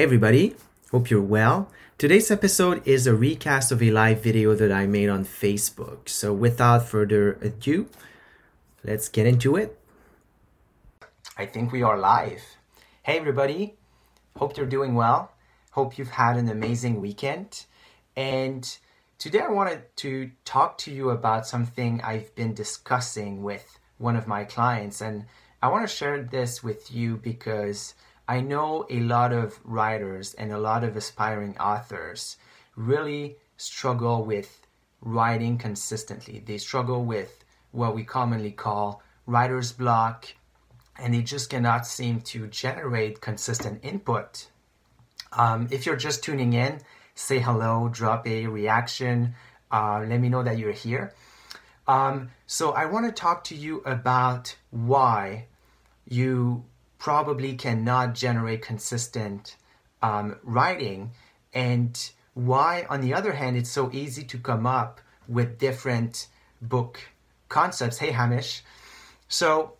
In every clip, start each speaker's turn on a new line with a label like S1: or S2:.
S1: Hey, everybody. Hope you're well. Today's episode is a recast of a live video that I made on Facebook. So, without further ado, let's get into it. I think we are live. Hey, everybody. Hope you're doing well. Hope you've had an amazing weekend. And today I wanted to talk to you about something I've been discussing with one of my clients. And I want to share this with you because I know a lot of writers and a lot of aspiring authors really struggle with writing consistently. They struggle with what we commonly call writer's block, and they just cannot seem to generate consistent input. Um, if you're just tuning in, say hello, drop a reaction, uh, let me know that you're here. Um, so, I want to talk to you about why you probably cannot generate consistent um, writing. And why on the other hand it's so easy to come up with different book concepts. Hey hamish. So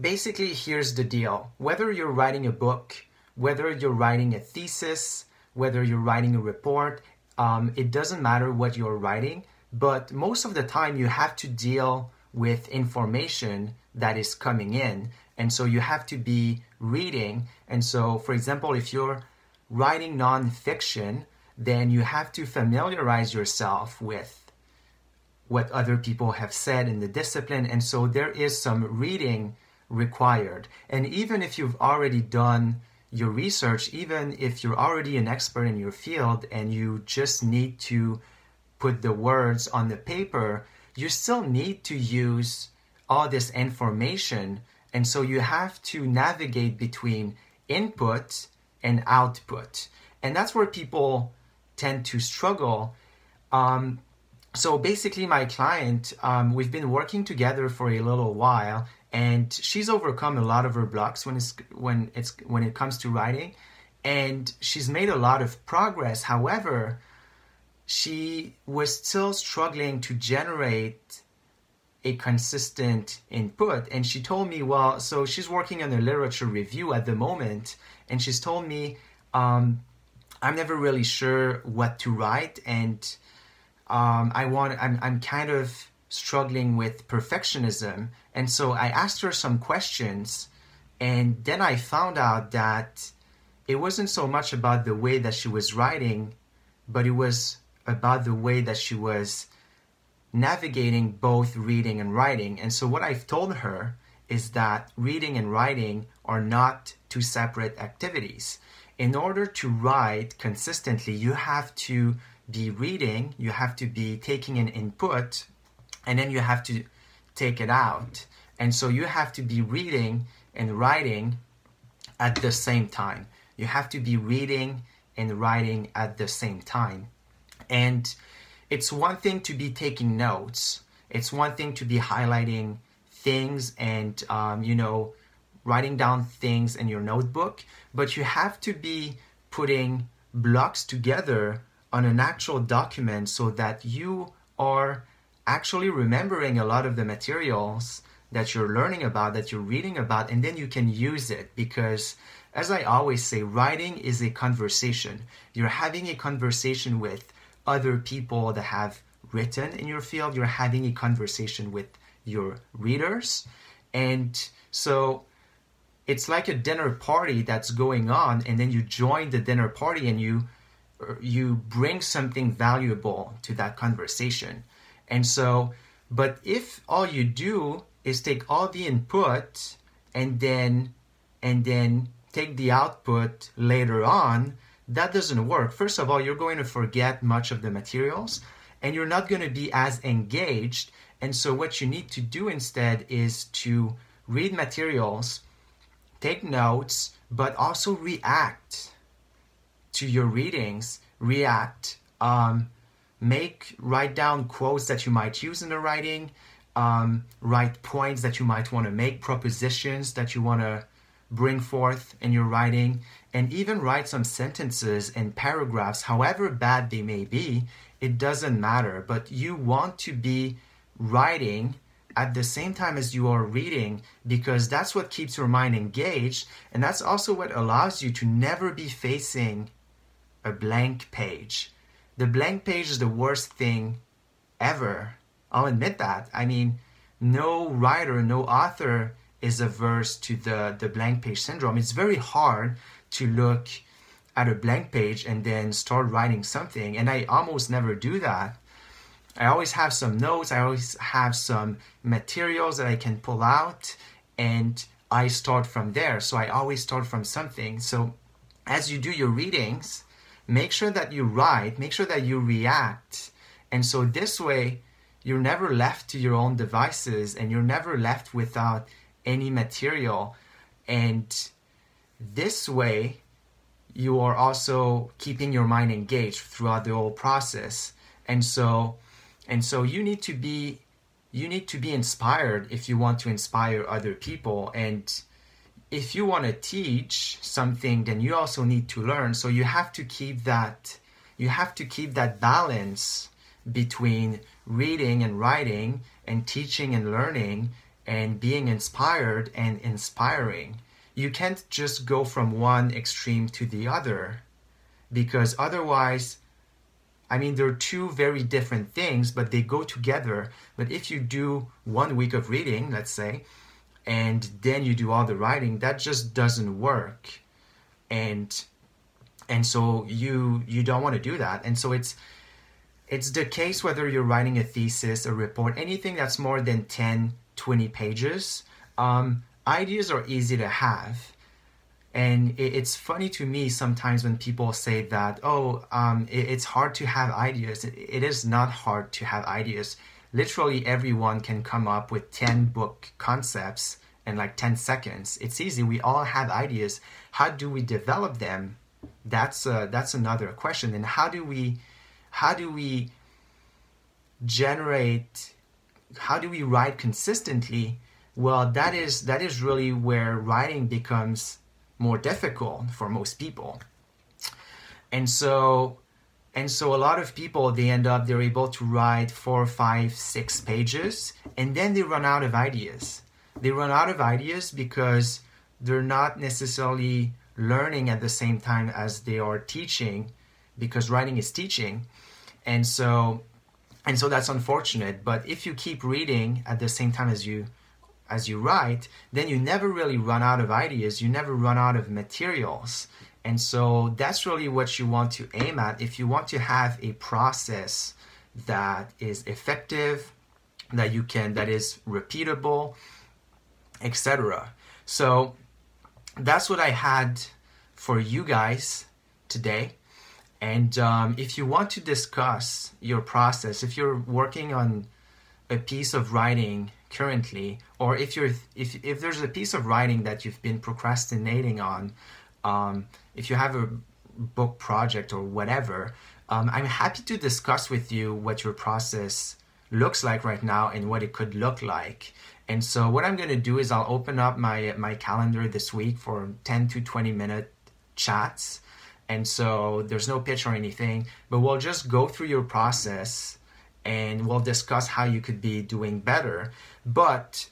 S1: basically here's the deal. Whether you're writing a book whether you're writing a thesis whether you're writing a report um, it doesn't matter what you're writing but most of the time you have to deal with information that is coming in and so you have to be reading. And so, for example, if you're writing nonfiction, then you have to familiarize yourself with what other people have said in the discipline. And so there is some reading required. And even if you've already done your research, even if you're already an expert in your field and you just need to put the words on the paper, you still need to use all this information and so you have to navigate between input and output. And that's where people tend to struggle. Um, so basically, my client, um, we've been working together for a little while, and she's overcome a lot of her blocks when it's when it's when it comes to writing, and she's made a lot of progress. However, she was still struggling to generate a consistent input. And she told me, well, so she's working on a literature review at the moment, and she's told me, um, I'm never really sure what to write, and um, I want, I'm, I'm kind of struggling with perfectionism. And so I asked her some questions, and then I found out that it wasn't so much about the way that she was writing, but it was about the way that she was navigating both reading and writing. And so, what I've told her is that reading and writing are not two separate activities. In order to write consistently, you have to be reading, you have to be taking an input, and then you have to take it out. And so, you have to be reading and writing at the same time. You have to be reading and writing at the same time. And it's one thing to be taking notes. It's one thing to be highlighting things and um, you know writing down things in your notebook, but you have to be putting blocks together on an actual document so that you are actually remembering a lot of the materials that you're learning about, that you're reading about, and then you can use it because, as I always say, writing is a conversation. You're having a conversation with other people that have written in your field. You're having a conversation with your readers. And so it's like a dinner party that's going on, and then you join the dinner party and you er, you bring something valuable to that conversation. And so, but if all you do is take all the input and then and then take the output later on, that doesn't work. First of all, you're going to forget much of the materials and you're not going to be as engaged. And so, what you need to do instead is to read materials, take notes, but also react to your readings, react, um, make, write down quotes that you might use in the writing, um, write points that you might want to make, propositions that you want to bring forth in your writing, and even write some sentences and paragraphs, however bad they may be, it doesn't matter. But you want to be writing at the same time as you are reading because that's what keeps your mind engaged, and that's also what allows you to never be facing a blank page. The blank page is the worst thing ever. I'll admit that. I mean, no writer, no author is averse to the, the blank page syndrome. It's very hard to look at a blank page and then start writing something. And I almost never do that. I always have some notes, I always have some materials that I can pull out, and I start from there. So I always start from something. So as you do your readings, make sure that you write, make sure that you react. And so this way, you're never left to your own devices and you're never left without any material. And this way, you are also keeping your mind engaged throughout the whole process. And so, and so you need to be you need to be inspired if you want to inspire other people and if you want to teach something then you also need to learn so you have to keep that you have to keep that balance between reading and writing and teaching and learning and being inspired and inspiring. You can't just go from one extreme to the other because otherwise, I mean, they're two very different things, but they go together. But if you do one week of reading, let's say, and then you do all the writing, that just doesn't work. And and so you you don't want to do that. And so it's it's the case whether you're writing a thesis, a report, anything that's more than 10 20 pages. Um, ideas are easy to have. And it, it's funny to me sometimes when people say that, oh, um, it, it's hard to have ideas. It, it is not hard to have ideas. Literally, everyone can come up with 10 book concepts in like 10 seconds. It's easy. We all have ideas. How do we develop them? That's uh, that's another question. And how do we how do we generate how do we write consistently? Well, that is that is really where writing becomes more difficult for most people. And so and so a lot of people they end up they're able to write four, five, six pages and then they run out of ideas. They run out of ideas because they're not necessarily learning at the same time as they are teaching because writing is teaching. And so and so that's unfortunate. But if you keep reading at the same time as you as you write then you never really run out of ideas. You never run out of materials. And so that's really what you want to aim at. If you want to have a process that is effective that you can that is repeatable etc so that's what i had for you guys today and um, if you want to discuss your process, if you're working on a piece of writing currently, or if you're if if there's a piece of writing that you've been procrastinating on, um, if you have a book project or whatever, um, I'm happy to discuss with you what your process looks like right now and what it could look like. And so what I'm going to do is I'll open up my my calendar this week for 10 to 20 minute chats and so there's no pitch or anything, but we'll just go through your process and we'll discuss how you could be doing better. But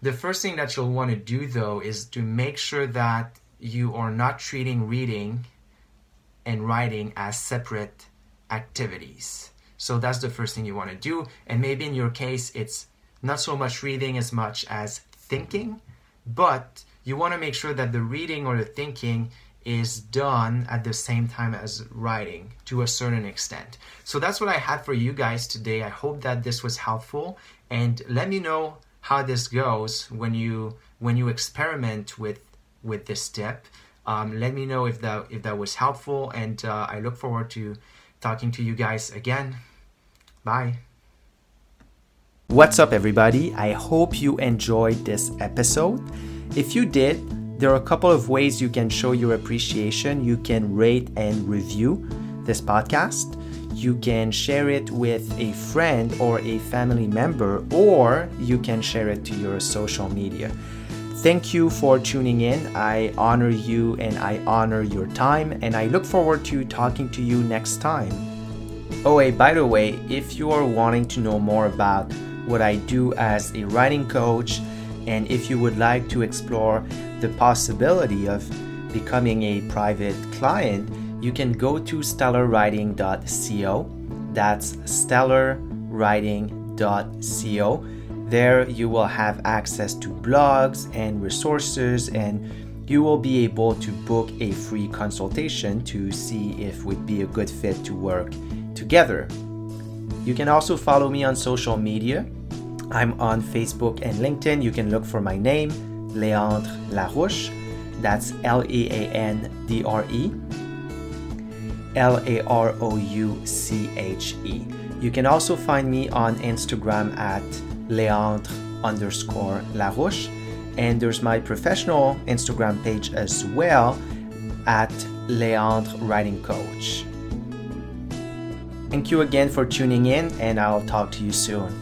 S1: the first thing that you'll want to do though is to make sure that you are not treating reading and writing as separate activities. So that's the first thing you want to do. And maybe in your case, it's not so much reading as much as thinking, but you want to make sure that the reading or the thinking is done at the same time as writing to a certain extent. So that's what I had for you guys today. I hope that this was helpful and let me know how this goes when you when you experiment with with this step. Um, let me know if that if that was helpful and uh, I look forward to talking to you guys again. Bye. What's up, everybody? I hope you enjoyed this episode. If you did, there are a couple of ways you can show your appreciation. You can rate and review this podcast. You can share it with a friend or a family member, or you can share it to your social media. Thank you for tuning in. I honor you and I honor your time, and I look forward to talking to you next time. Oh, hey, by the way, if you are wanting to know more about what I do as a writing coach, and if you would like to explore the possibility of becoming a private client, you can go to stellarwriting.co. That's stellarwriting.co. There you will have access to blogs and resources and you will be able to book a free consultation to see if we'd be a good fit to work together. You can also follow me on social media. I'm on Facebook and LinkedIn. You can look for my name, Leandre Larouche. That's L E A N D R E L A R O U C H E. You can also find me on Instagram at Leandre underscore Larouche. And there's my professional Instagram page as well at Leandre Writing Coach. Thank you again for tuning in, and I'll talk to you soon.